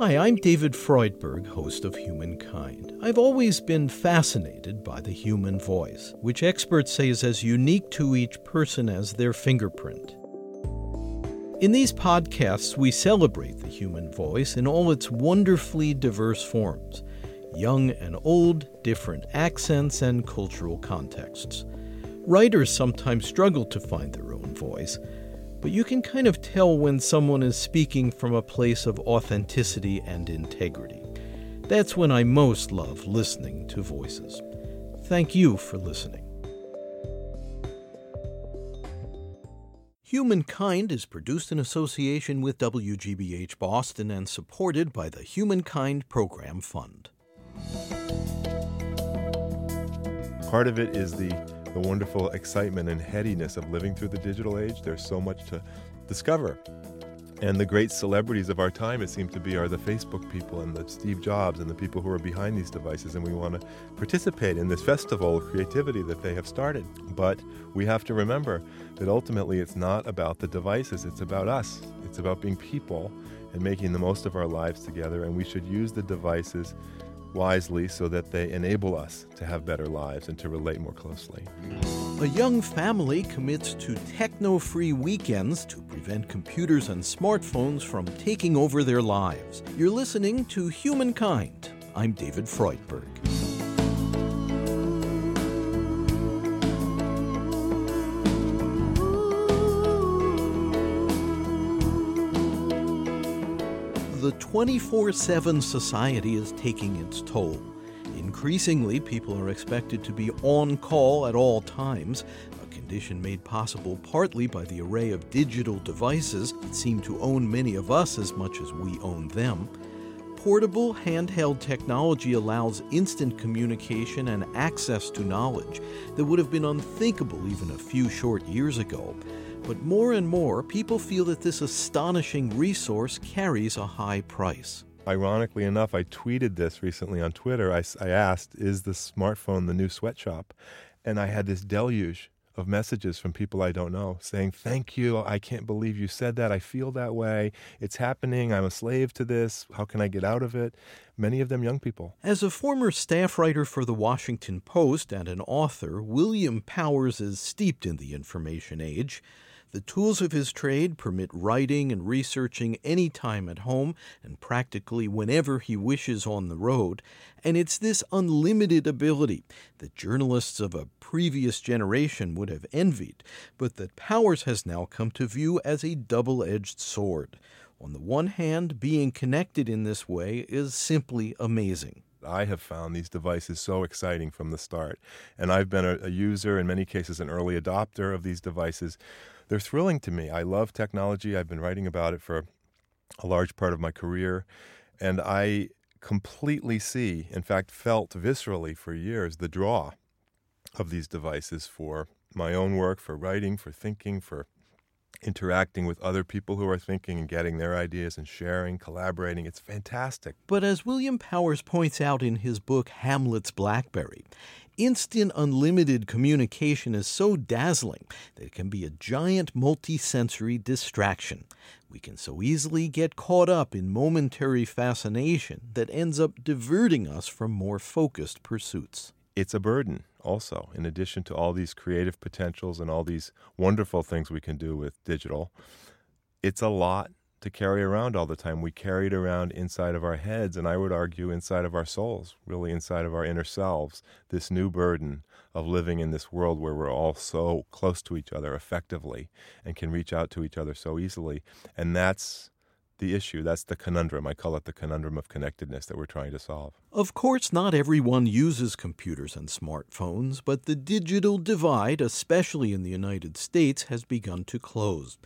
Hi, I'm David Freudberg, host of Humankind. I've always been fascinated by the human voice, which experts say is as unique to each person as their fingerprint. In these podcasts, we celebrate the human voice in all its wonderfully diverse forms young and old, different accents, and cultural contexts. Writers sometimes struggle to find their own voice, but you can kind of tell when someone is speaking from a place of authenticity and integrity. That's when I most love listening to voices. Thank you for listening. Humankind is produced in association with WGBH Boston and supported by the Humankind Program Fund. Part of it is the the wonderful excitement and headiness of living through the digital age. There's so much to discover. And the great celebrities of our time, it seems to be, are the Facebook people and the Steve Jobs and the people who are behind these devices. And we want to participate in this festival of creativity that they have started. But we have to remember that ultimately it's not about the devices, it's about us. It's about being people and making the most of our lives together. And we should use the devices wisely so that they enable us to have better lives and to relate more closely. A young family commits to techno free weekends to prevent computers and smartphones from taking over their lives. You're listening to Humankind. I'm David Freudberg. The 24 7 society is taking its toll. Increasingly, people are expected to be on call at all times, a condition made possible partly by the array of digital devices that seem to own many of us as much as we own them. Portable, handheld technology allows instant communication and access to knowledge that would have been unthinkable even a few short years ago. But more and more, people feel that this astonishing resource carries a high price. Ironically enough, I tweeted this recently on Twitter. I, I asked, Is the smartphone the new sweatshop? And I had this deluge of messages from people I don't know saying, Thank you. I can't believe you said that. I feel that way. It's happening. I'm a slave to this. How can I get out of it? Many of them young people. As a former staff writer for The Washington Post and an author, William Powers is steeped in the information age. The tools of his trade permit writing and researching any time at home and practically whenever he wishes on the road, and it's this unlimited ability that journalists of a previous generation would have envied, but that Powers has now come to view as a double edged sword. On the one hand, being connected in this way is simply amazing. I have found these devices so exciting from the start. And I've been a, a, user, in many cases, an early adopter of these devices they're thrilling to me. I love technology. I've been writing about it for a large part of my career, and I completely see, in fact, felt viscerally for years the draw of these devices for my own work, for writing, for thinking, for interacting with other people who are thinking and getting their ideas and sharing, collaborating. It's fantastic. But as William Powers points out in his book Hamlet's Blackberry, instant unlimited communication is so dazzling that it can be a giant multisensory distraction. We can so easily get caught up in momentary fascination that ends up diverting us from more focused pursuits. It's a burden also, in addition to all these creative potentials and all these wonderful things we can do with digital. It's a lot to carry around all the time. We carry it around inside of our heads, and I would argue inside of our souls, really inside of our inner selves, this new burden of living in this world where we're all so close to each other effectively and can reach out to each other so easily. And that's the issue. That's the conundrum. I call it the conundrum of connectedness that we're trying to solve. Of course, not everyone uses computers and smartphones, but the digital divide, especially in the United States, has begun to close.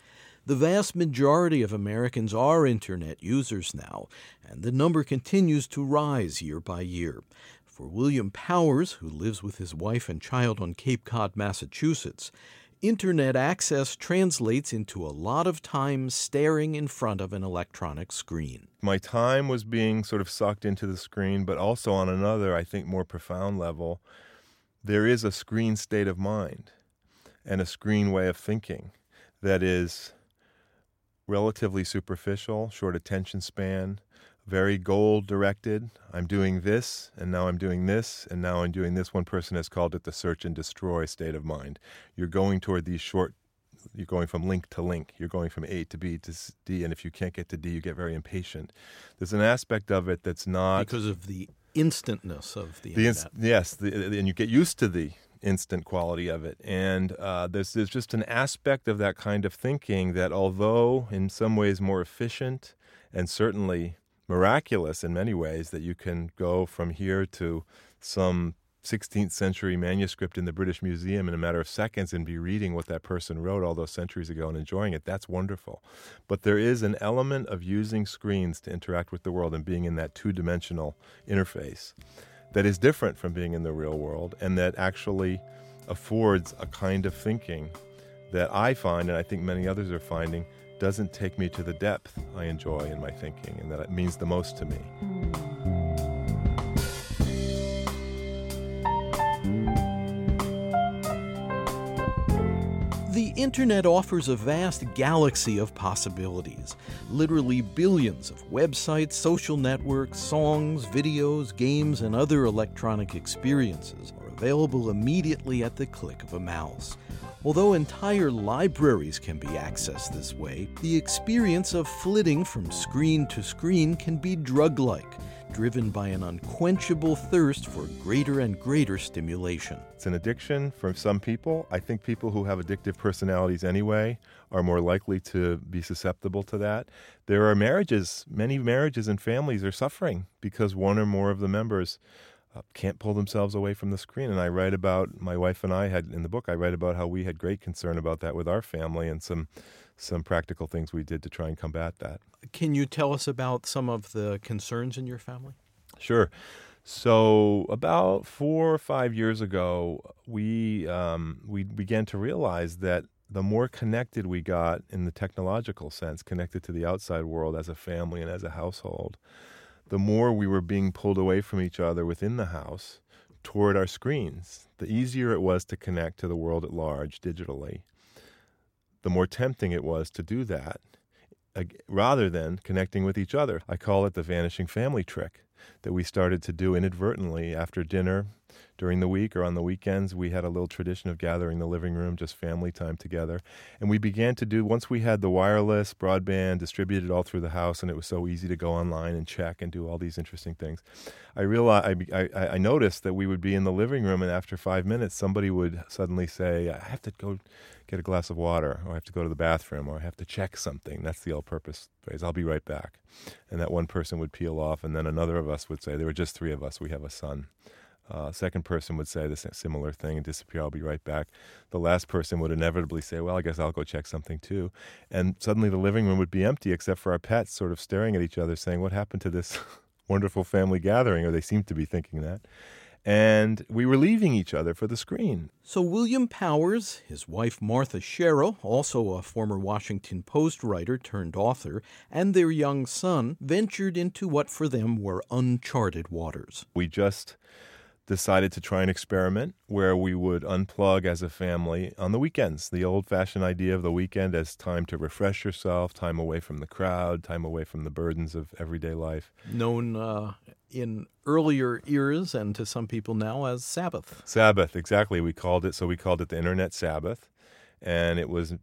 The vast majority of Americans are Internet users now, and the number continues to rise year by year. For William Powers, who lives with his wife and child on Cape Cod, Massachusetts, Internet access translates into a lot of time staring in front of an electronic screen. My time was being sort of sucked into the screen, but also on another, I think, more profound level, there is a screen state of mind and a screen way of thinking that is relatively superficial, short attention span, very goal directed. I'm doing this, and now I'm doing this, and now I'm doing this. One person has called it the search and destroy state of mind. You're going toward these short, you're going from link to link. You're going from A to B to D, and if you can't get to D, you get very impatient. There's an aspect of it that's not. Because of the instantness of the, the. Inst- yes, the, and you get used to the instant quality of it. And uh, there's, there's just an aspect of that kind of thinking that, although in some ways more efficient and certainly miraculous in many ways, that you can go from here to some 16th century manuscript in the British Museum in a matter of seconds and be reading what that person wrote all those centuries ago and enjoying it. That's wonderful. But there is an element of using screens to interact with the world and being in that two dimensional interface that is different from being in the real world and that actually affords a kind of thinking that I find, and I think many others are finding, doesn't take me to the depth I enjoy in my thinking and that it means the most to me. Mm. Internet offers a vast galaxy of possibilities. Literally billions of websites, social networks, songs, videos, games, and other electronic experiences are available immediately at the click of a mouse. Although entire libraries can be accessed this way, the experience of flitting from screen to screen can be drug like, driven by an unquenchable thirst for greater and greater stimulation. It's an addiction for some people. I think people who have addictive personalities anyway are more likely to be susceptible to that. There are marriages, many marriages and families are suffering because one or more of the members uh, can't pull themselves away from the screen. And I write about my wife and I had in the book. I write about how we had great concern about that with our family and some some practical things we did to try and combat that. Can you tell us about some of the concerns in your family? Sure. So about four or five years ago, we um, we began to realize that the more connected we got in the technological sense, connected to the outside world as a family and as a household, the more we were being pulled away from each other within the house toward our screens. The easier it was to connect to the world at large digitally, the more tempting it was to do that rather than connecting with each other. I call it the vanishing family trick that we started to do inadvertently after dinner during the week or on the weekends. We had a little tradition of gathering in the living room, just family time together. And we began to do, once we had the wireless broadband distributed all through the house, and it was so easy to go online and check and do all these interesting things, I realized, I, I, I noticed that we would be in the living room, and after five minutes, somebody would suddenly say, I have to go get a glass of water, or I have to go to the bathroom, or I have to check something. That's the all purpose phrase. I'll be right back. And that one person would peel off, and then another of us would say, There were just three of us. We have a son. Uh, second person would say the similar thing and disappear. I'll be right back. The last person would inevitably say, "Well, I guess I'll go check something too," and suddenly the living room would be empty except for our pets, sort of staring at each other, saying, "What happened to this wonderful family gathering?" Or they seemed to be thinking that and we were leaving each other for the screen. So, William Powers, his wife Martha Sherrill, also a former Washington Post writer turned author, and their young son ventured into what for them were uncharted waters. We just decided to try an experiment where we would unplug as a family on the weekends. The old fashioned idea of the weekend as time to refresh yourself, time away from the crowd, time away from the burdens of everyday life. Known uh, in earlier eras and to some people now as Sabbath. Sabbath, exactly. We called it, so we called it the Internet Sabbath. And it was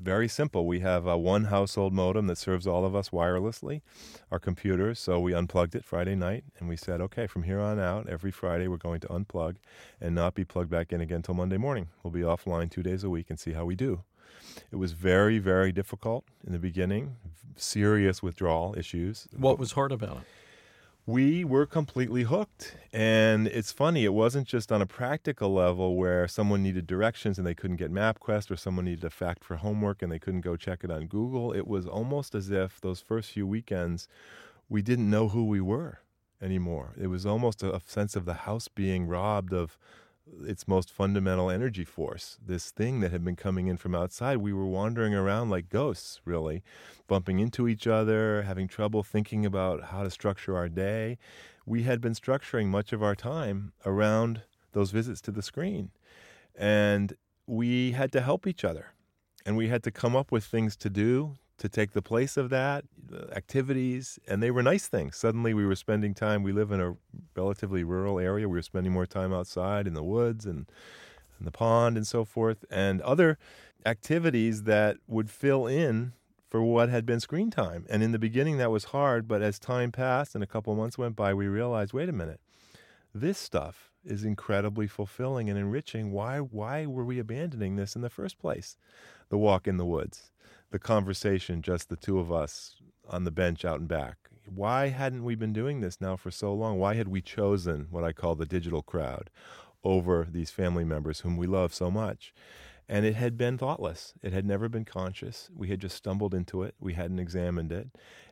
very simple. We have a one household modem that serves all of us wirelessly, our computers. So we unplugged it Friday night and we said, okay, from here on out, every Friday we're going to unplug and not be plugged back in again until Monday morning. We'll be offline two days a week and see how we do. It was very, very difficult in the beginning, serious withdrawal issues. What was hard about it? We were completely hooked. And it's funny, it wasn't just on a practical level where someone needed directions and they couldn't get MapQuest, or someone needed a fact for homework and they couldn't go check it on Google. It was almost as if those first few weekends we didn't know who we were anymore. It was almost a sense of the house being robbed of its most fundamental energy force, this thing that had been coming in from outside. We were wandering around like ghosts, really, bumping into each other, having trouble thinking about how to structure our day. We had been structuring much of our time around those visits to the screen. And we had to help each other. And we had to come up with things to do to take the place of that, activities, and they were nice things. Suddenly we were spending time, we live in a relatively rural area, we were spending more time outside in the woods and, and the pond and so forth, and other activities that would fill in for what had been screen time. And in the beginning, that was hard, but as time passed and a couple months went by, we realized wait a minute, this stuff is incredibly fulfilling and enriching. Why, why were we abandoning this in the first place? The walk in the woods, the conversation, just the two of us on the bench out and back. Why hadn't we been doing this now for so long? Why had we chosen what I call the digital crowd over these family members whom we love so much? And it had been thoughtless. It had never been conscious. We had just stumbled into it. We hadn't examined it.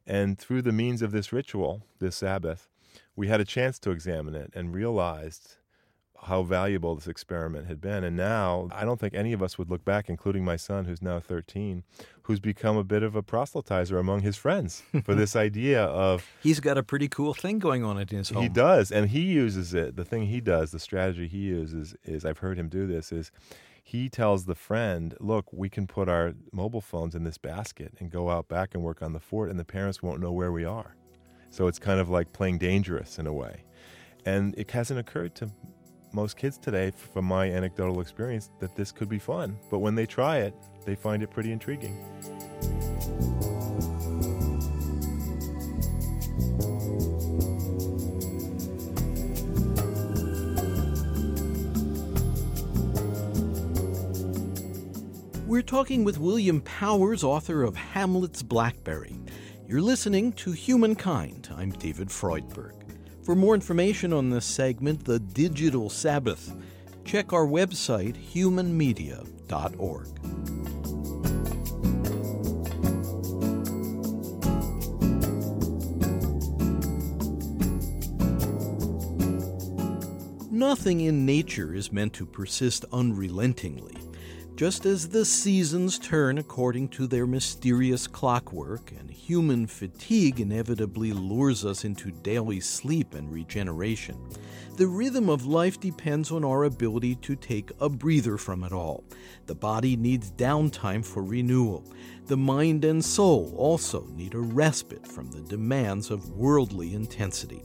And through the means of this ritual, this Sabbath, we had a chance to examine it and realized how valuable this experiment had been. And now, I don't think any of us would look back, including my son, who's now 13, who's become a bit of a proselytizer among his friends for this idea of. He's got a pretty cool thing going on in his home. He does, and he uses it. The thing he does, the strategy he uses, is I've heard him do this, is he tells the friend, look, we can put our mobile phones in this basket and go out back and work on the fort, and the parents won't know where we are. So it's kind of like playing dangerous in a way. And it hasn't occurred to most kids today, from my anecdotal experience, that this could be fun. But when they try it, they find it pretty intriguing. We're talking with William Powers, author of Hamlet's Blackberry. You're listening to Humankind. I'm David Freudberg. For more information on this segment, The Digital Sabbath, check our website, humanmedia.org. Nothing in nature is meant to persist unrelentingly. Just as the seasons turn according to their mysterious clockwork, and human fatigue inevitably lures us into daily sleep and regeneration, the rhythm of life depends on our ability to take a breather from it all. The body needs downtime for renewal. The mind and soul also need a respite from the demands of worldly intensity.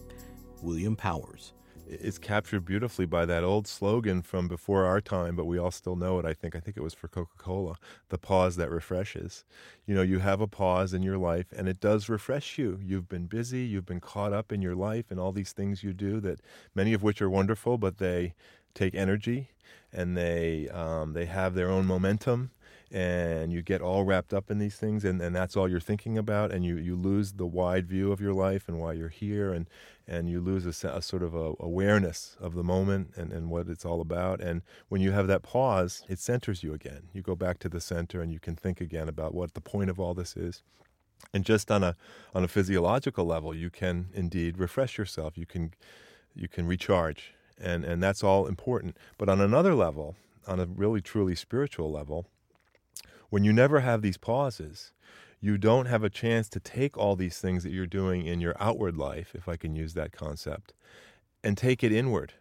William Powers is captured beautifully by that old slogan from before our time, but we all still know it. I think. I think it was for Coca Cola, the pause that refreshes. You know, you have a pause in your life, and it does refresh you. You've been busy, you've been caught up in your life, and all these things you do that many of which are wonderful, but they take energy, and they um, they have their own momentum, and you get all wrapped up in these things and, and that's all you're thinking about and you, you lose the wide view of your life and why you're here and, and you lose a, a sort of a awareness of the moment and, and what it's all about and when you have that pause it centers you again. You go back to the center and you can think again about what the point of all this is and just on a on a physiological level you can indeed refresh yourself. You can you can recharge and and that's all important. But on another level on a really truly spiritual level when you never have these pauses, you don't have a chance to take all these things that you're doing in your outward life, if I can use that concept, and take it inward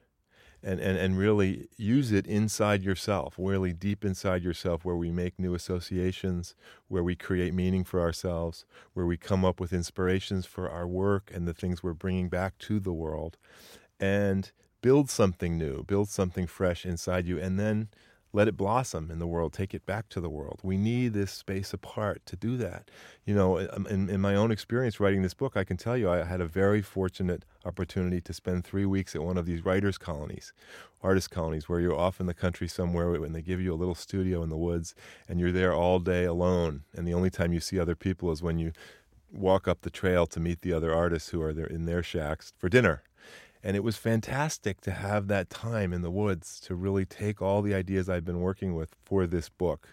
and, and, and really use it inside yourself, really deep inside yourself, where we make new associations, where we create meaning for ourselves, where we come up with inspirations for our work and the things we're bringing back to the world, and build something new, build something fresh inside you, and then let it blossom in the world take it back to the world. We need this space apart to do that. You know in, in, my own experience writing this book i can tell you i had a very fortunate opportunity to spend three weeks at one of these writers colonies artist colonies where you're off in the country somewhere and they give you a little studio in the woods and you're there all day alone. And the only time you see other people is when you walk up the trail to meet the other artists who are there in their shacks for dinner and it was fantastic to have that time in the woods to really take all the ideas I've been working with for this book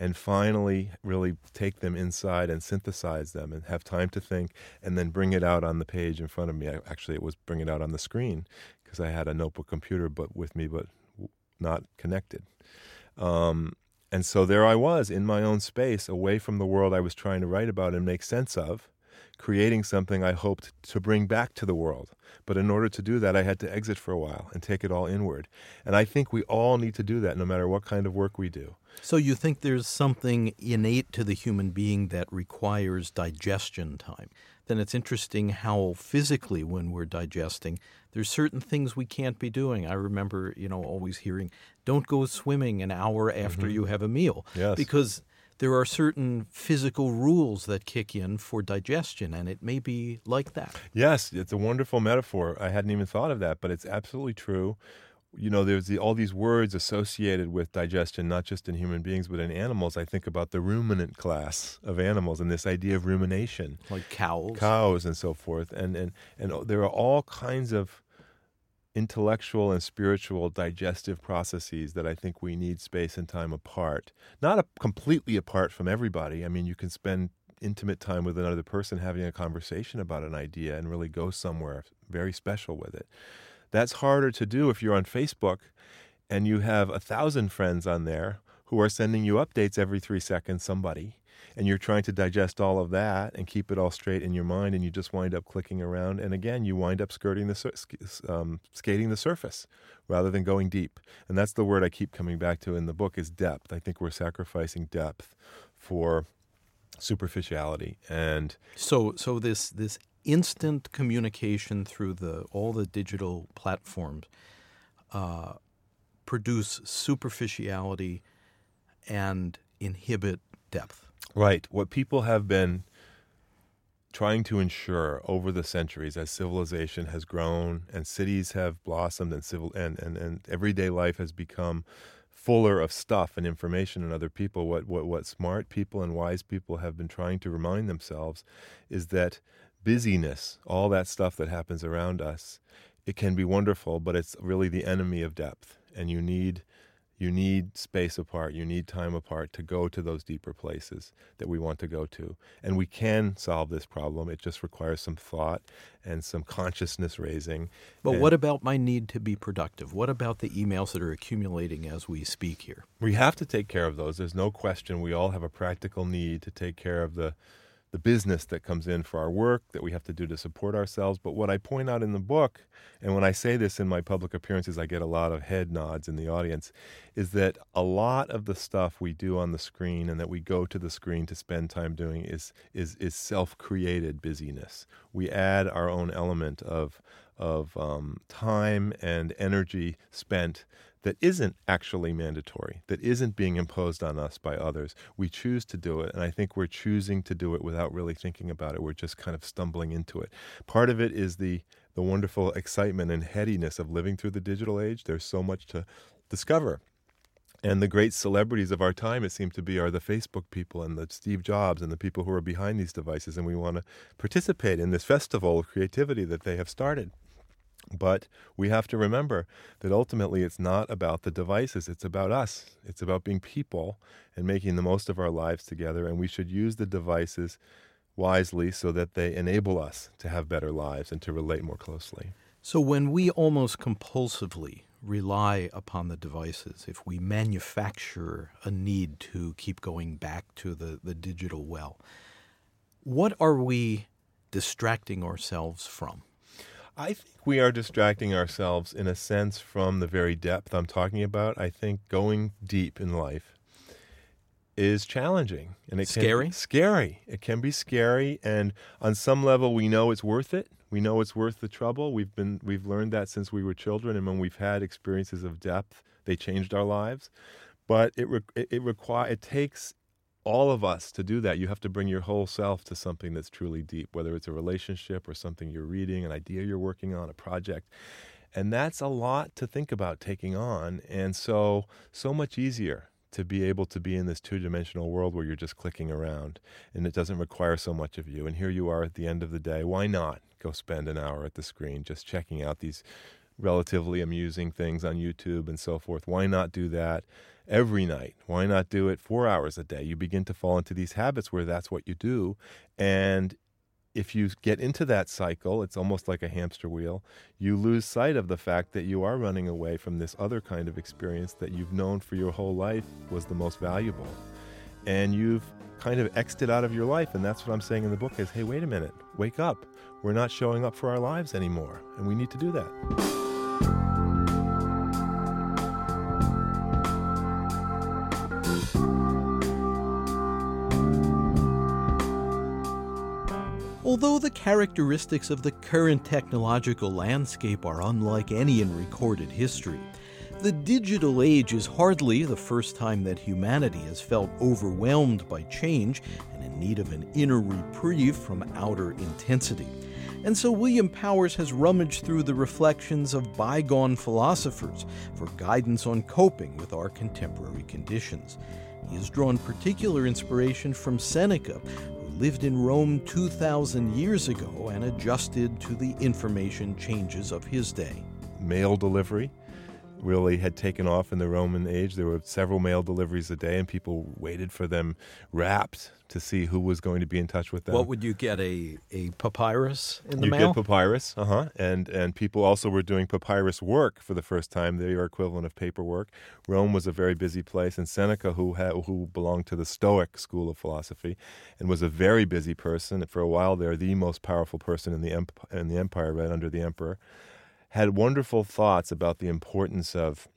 and finally really take them inside and synthesize them and have time to think and then bring it out on the page in front of me. Actually, it was bring it out on the screen because I had a notebook computer but with me but not connected. Um, and so there I was in my own space, away from the world I was trying to write about and make sense of creating something I hoped to bring back to the world. But in order to do that, I had to exit for a while and take it all inward. And I think we all need to do that no matter what kind of work we do. So you think there's something innate to the human being that requires digestion time? Then it's interesting how physically, when we're digesting, there's certain things we can't be doing. I remember, you know, always hearing, "Don't go swimming an hour after mm-hmm. you have a meal," yes. because there are certain physical rules that kick in for digestion, and it may be like that. Yes, it's a wonderful metaphor. I hadn't even thought of that, but it's absolutely true. You know, there's the, all these words associated with digestion, not just in human beings, but in animals. I think about the ruminant class of animals and this idea of rumination. Like cows. Cows and so forth. And, and, and there are all kinds of intellectual and spiritual digestive processes that I think we need space and time apart. Not a, completely apart from everybody. I mean, you can spend intimate time with another person having a conversation about an idea and really go somewhere very special with it. That's harder to do if you're on Facebook and you have a thousand friends on there who are sending you updates every three seconds, somebody and you're trying to digest all of that and keep it all straight in your mind, and you just wind up clicking around, and again, you wind up skirting the um, skating the surface rather than going deep. And that's the word I keep coming back to in the book is depth. I think we're sacrificing depth for superficiality, and so so this this instant communication through the all the digital platforms uh, produce superficiality and inhibit depth. Right. What people have been trying to ensure over the centuries as civilization has grown and cities have blossomed and civil and, and, and everyday life has become fuller of stuff and information and other people what, what what smart people and wise people have been trying to remind themselves is that busyness all that stuff that happens around us it can be wonderful but it's really the enemy of depth and you need you need space apart, you need time apart to go to those deeper places that we want to go to. And we can solve this problem. It just requires some thought and some consciousness raising. But and what about my need to be productive? What about the emails that are accumulating as we speak here? We have to take care of those. There's no question. We all have a practical need to take care of the the business that comes in for our work that we have to do to support ourselves. But what I point out in the book, and when I say this in my public appearances, I get a lot of head nods in the audience, is that a lot of the stuff we do on the screen and that we go to the screen to spend time doing is is is self-created busyness. We add our own element of of um, time and energy spent that isn't actually mandatory, that isn't being imposed on us by others. We choose to do it, and I think we're choosing to do it without really thinking about it. We're just kind of stumbling into it. Part of it is the the wonderful excitement and headiness of living through the digital age. There's so much to discover. And the great celebrities of our time, it seems to be, are the Facebook people and the Steve Jobs and the people who are behind these devices. And we want to participate in this festival of creativity that they have started. But we have to remember that ultimately it's not about the devices, it's about us. It's about being people and making the most of our lives together. And we should use the devices wisely so that they enable us to have better lives and to relate more closely. So when we almost compulsively rely upon the devices, if we manufacture a need to keep going back to the, the digital well, what are we distracting ourselves from? I think we are distracting ourselves in a sense from the very depth I'm talking about. I think going deep in life is challenging and it scary. can scary. It can be scary and on some level we know it's worth it. We know it's worth the trouble. We've been we've learned that since we were children and when we've had experiences of depth, they changed our lives. But it re- it, it require it takes all of us to do that you have to bring your whole self to something that's truly deep whether it's a relationship or something you're reading an idea you're working on a project. And that's a lot to think about taking on and so so much easier to be able to be in this two-dimensional world where you're just clicking around and it doesn't require so much of you. And here you are at the end of the day. Why not go spend an hour at the screen just checking out these relatively amusing things on YouTube and so forth why not do that every night. Why not do it four hours a day? You begin to fall into these habits where that's what you do. And if you get into that cycle, it's almost like a hamster wheel. You lose sight of the fact that you are running away from this other kind of experience that you've known for your whole life was the most valuable. and you've kind of it out of your life. And that's what I'm saying in the book is, hey, wait a minute, wake up. We're not showing up for our lives anymore, and we need to do that. Although the characteristics of the current technological landscape are unlike any in recorded history, the digital age is hardly the first time that humanity has felt overwhelmed by change and in need of an inner reprieve from outer intensity. And so William Powers has rummaged through the reflections of bygone philosophers for guidance on coping with our contemporary conditions. He has drawn particular inspiration from Seneca, who lived in Rome 2,000 years ago and adjusted to the information changes of his day. Mail delivery really had taken off in the Roman age. There were several mail deliveries a day, and people waited for them rapt to see who was going to be in touch with them. What would you get a, a papyrus in the you mail? get papyrus, uh huh, and and people also were doing papyrus work for the first time. They are equivalent of paperwork. Rome was a very busy place, and Seneca, who had, who belonged to the Stoic school of philosophy, and was a very busy person for a while there, the most powerful person in the in the empire, right under the emperor, had wonderful thoughts about the importance of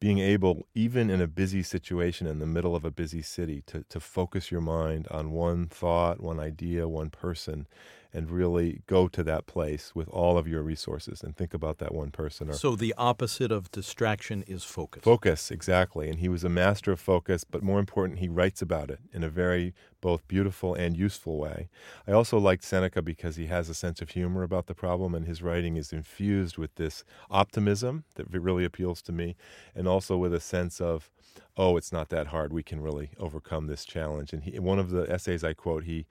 being able, even in a busy situation in the middle of a busy city, to, to focus your mind on one thought, one idea, one person, and really go to that place with all of your resources and think about that one person. Or so the opposite of distraction is focus. Focus, exactly. And he was a master of focus, but more important, he writes about it in a very both beautiful and useful way. I also liked Seneca because he has a sense of humor about the problem, and his writing is infused with this optimism that really appeals to me, and also with a sense of, oh, it's not that hard. We can really overcome this challenge. And he, one of the essays I quote, he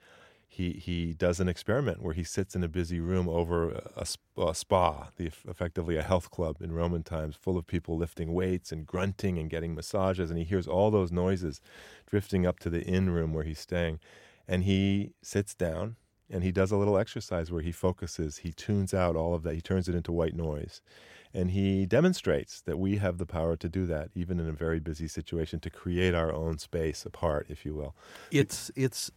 he he does an experiment where he sits in a busy room over a, a, spa, the, effectively a health club in Roman times, full of people lifting weights and grunting and getting massages, and he hears all those noises drifting up to the inn room where he's staying, and he sits down and he does a little exercise where he focuses, he tunes out all of that, he turns it into white noise. And he demonstrates that we have the power to do that, even in a very busy situation, to create our own space apart, if you will. It's it's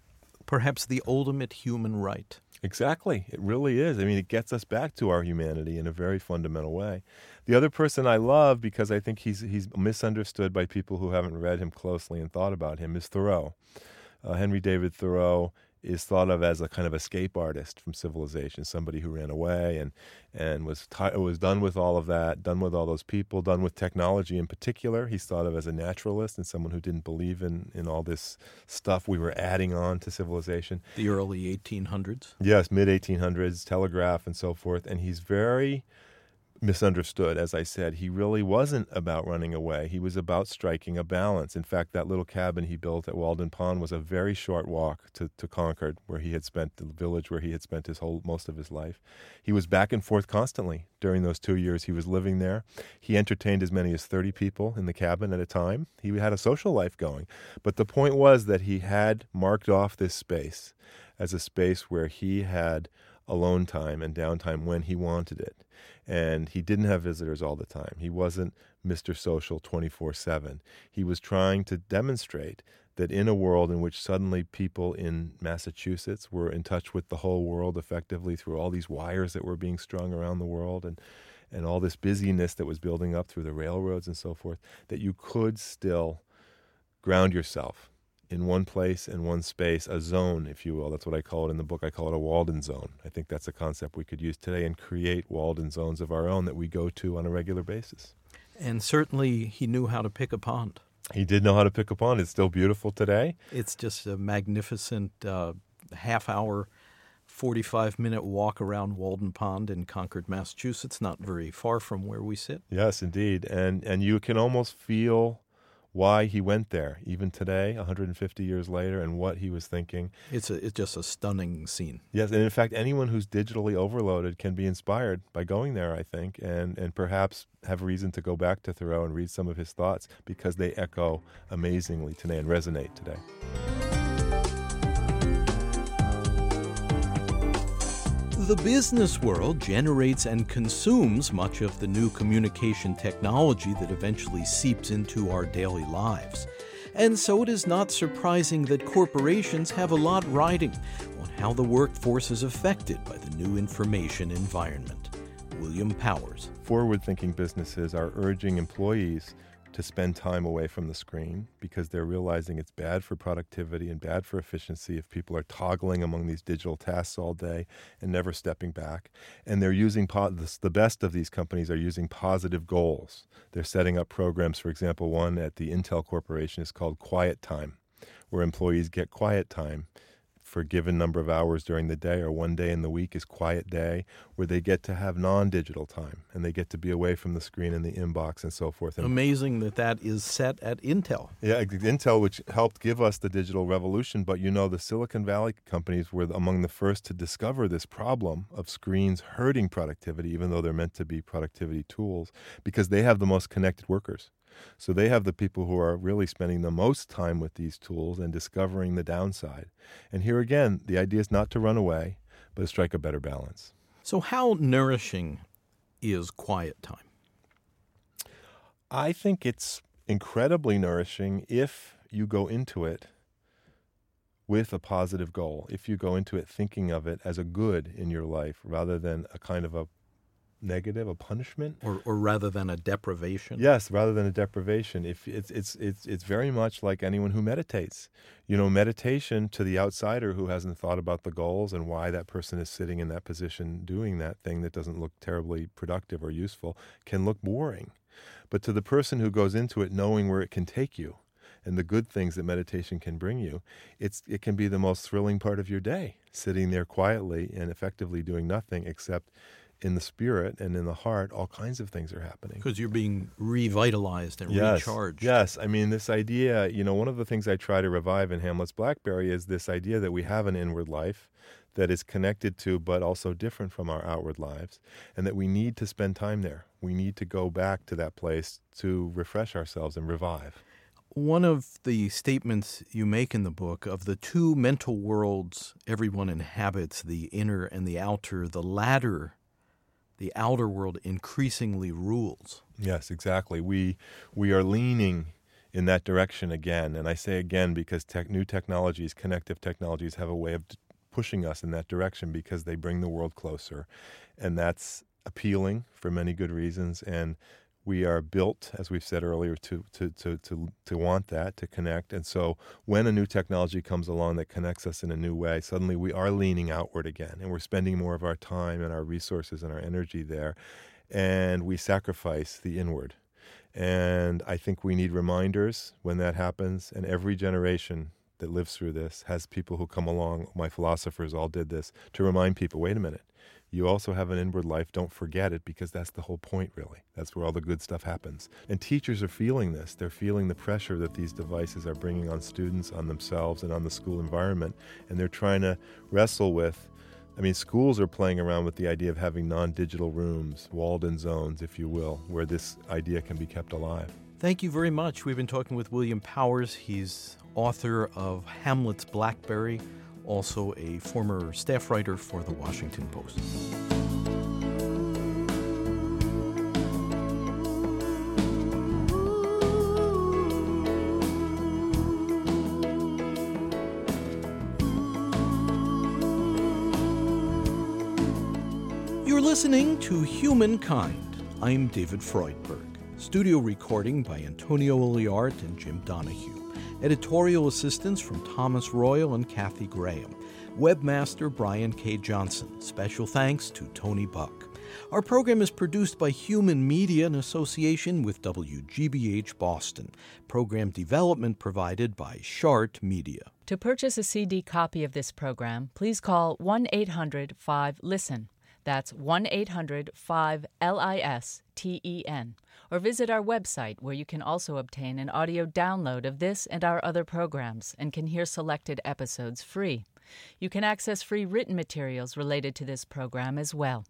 perhaps the ultimate human right. Exactly. It really is. I mean, it gets us back to our humanity in a very fundamental way. The other person I love because I think he's he's misunderstood by people who haven't read him closely and thought about him is Thoreau. Uh, Henry David Thoreau is thought of as a kind of escape artist from civilization, somebody who ran away and and was t- was done with all of that, done with all those people, done with technology in particular. He's thought of as a naturalist and someone who didn't believe in in all this stuff we were adding on to civilization. The early 1800s. Yes, mid 1800s, telegraph and so forth, and he's very misunderstood. As I said, he really wasn't about running away. He was about striking a balance. In fact, that little cabin he built at Walden Pond was a very short walk to, to Concord, where he had spent the village where he had spent his whole most of his life. He was back and forth constantly during those two years he was living there. He entertained as many as 30 people in the cabin at a time. He had a social life going. But the point was that he had marked off this space as a space where he had alone time and downtime when he wanted it. And he didn't have visitors all the time. He wasn't Mr. Social 24 7. He was trying to demonstrate that in a world in which suddenly people in Massachusetts were in touch with the whole world effectively through all these wires that were being strung around the world and and all this busyness that was building up through the railroads and so forth, that you could still ground yourself in one place in one space, a zone, if you will. That's what I call it in the book. I call it a Walden zone. I think that's a concept we could use today and create Walden zones of our own that we go to on a regular basis. And certainly he knew how to pick a pond. He did know how to pick a pond. It's still beautiful today. It's just a magnificent uh, half hour, 45 minute walk around Walden Pond in Concord, Massachusetts, not very far from where we sit. Yes, indeed. And, and you can almost feel why he went there, even today, 150 years later, and what he was thinking. It's a, it's just a stunning scene. Yes, and in fact, anyone who's digitally overloaded can be inspired by going there, I think, and and perhaps have reason to go back to Thoreau and read some of his thoughts because they echo amazingly today and resonate today. The business world generates and consumes much of the new communication technology that eventually seeps into our daily lives. And so it is not surprising that corporations have a lot riding on how the workforce is affected by the new information environment. William Powers. Forward thinking businesses are urging employees to spend time away from the screen because they're realizing it's bad for productivity and bad for efficiency if people are toggling among these digital tasks all day and never stepping back. And they're using po- the best of these companies are using positive goals. They're setting up programs, for example, one at the Intel Corporation is called Quiet Time, where employees get quiet time for a given number of hours during the day or one day in the week is quiet day where they get to have non-digital time and they get to be away from the screen and the inbox and so forth. Amazing that that is set at Intel. Yeah, Intel, which helped give us the digital revolution. But you know, the Silicon Valley companies were among the first to discover this problem of screens hurting productivity, even though they're meant to be productivity tools, because they have the most connected workers. So they have the people who are really spending the most time with these tools and discovering the downside. And here again, the idea is not to run away, but to strike a better balance. So, how nourishing is quiet time? I think it's incredibly nourishing if you go into it with a positive goal, if you go into it thinking of it as a good in your life rather than a kind of a negative, a punishment, or, or rather than a deprivation. Yes, rather than a deprivation. If it's it's it's it's very much like anyone who meditates. You know, meditation to the outsider who hasn't thought about the goals and why that person is sitting in that position doing that thing that doesn't look terribly productive or useful can look boring. But to the person who goes into it knowing where it can take you and the good things that meditation can bring you, it's it can be the most thrilling part of your day, sitting there quietly and effectively doing nothing except in the spirit and in the heart, all kinds of things are happening. Because you're being revitalized and yes, recharged. Yes. I mean, this idea, you know, one of the things I try to revive in Hamlet's Blackberry is this idea that we have an inward life that is connected to but also different from our outward lives, and that we need to spend time there. We need to go back to that place to refresh ourselves and revive. One of the statements you make in the book of the two mental worlds everyone inhabits, the inner and the outer, the latter the outer world increasingly rules. Yes, exactly. We we are leaning in that direction again, and I say again because tech, new technologies, connective technologies, have a way of pushing us in that direction because they bring the world closer, and that's appealing for many good reasons. And we are built, as we've said earlier, to, to, to, to, to want that, to connect. And so when a new technology comes along that connects us in a new way, suddenly we are leaning outward again and we're spending more of our time and our resources and our energy there. And we sacrifice the inward. And I think we need reminders when that happens. And every generation that lives through this has people who come along, my philosophers all did this, to remind people wait a minute, you also have an inward life. Don't forget it because that's the whole point, really. That's where all the good stuff happens. And teachers are feeling this. They're feeling the pressure that these devices are bringing on students, on themselves, and on the school environment. And they're trying to wrestle with. I mean, schools are playing around with the idea of having non digital rooms, walled in zones, if you will, where this idea can be kept alive. Thank you very much. We've been talking with William Powers. He's author of Hamlet's Blackberry also a former staff writer for the Washington Post. You're listening to Humankind. I'm David Freudberg. Studio recording by Antonio Oliart and Jim Donahue. Editorial assistance from Thomas Royal and Kathy Graham. Webmaster Brian K. Johnson. Special thanks to Tony Buck. Our program is produced by Human Media in association with WGBH Boston. Program development provided by Shart Media. To purchase a CD copy of this program, please call 1 800 5 LISTEN. That's 1 800 5 L I S T E N. Or visit our website where you can also obtain an audio download of this and our other programs and can hear selected episodes free. You can access free written materials related to this program as well.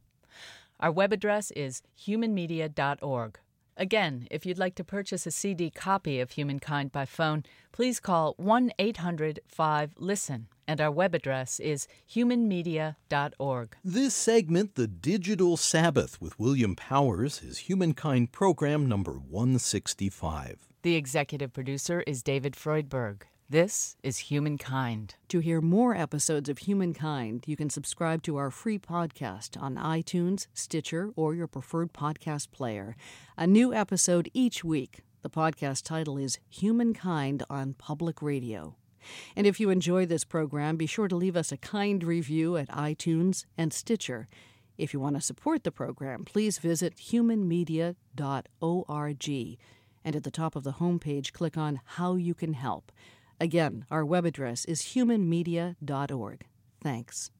Our web address is humanmedia.org. Again, if you'd like to purchase a CD copy of Humankind by phone, please call 1 800 5 LISTEN and our web address is humanmedia.org. This segment, The Digital Sabbath with William Powers, is Humankind Program number 165. The executive producer is David Freudberg. This is Humankind. To hear more episodes of Humankind, you can subscribe to our free podcast on iTunes, Stitcher, or your preferred podcast player. A new episode each week. The podcast title is Humankind on Public Radio. And if you enjoy this program, be sure to leave us a kind review at iTunes and Stitcher. If you want to support the program, please visit humanmedia.org. And at the top of the homepage, click on How You Can Help. Again, our web address is humanmedia.org. Thanks.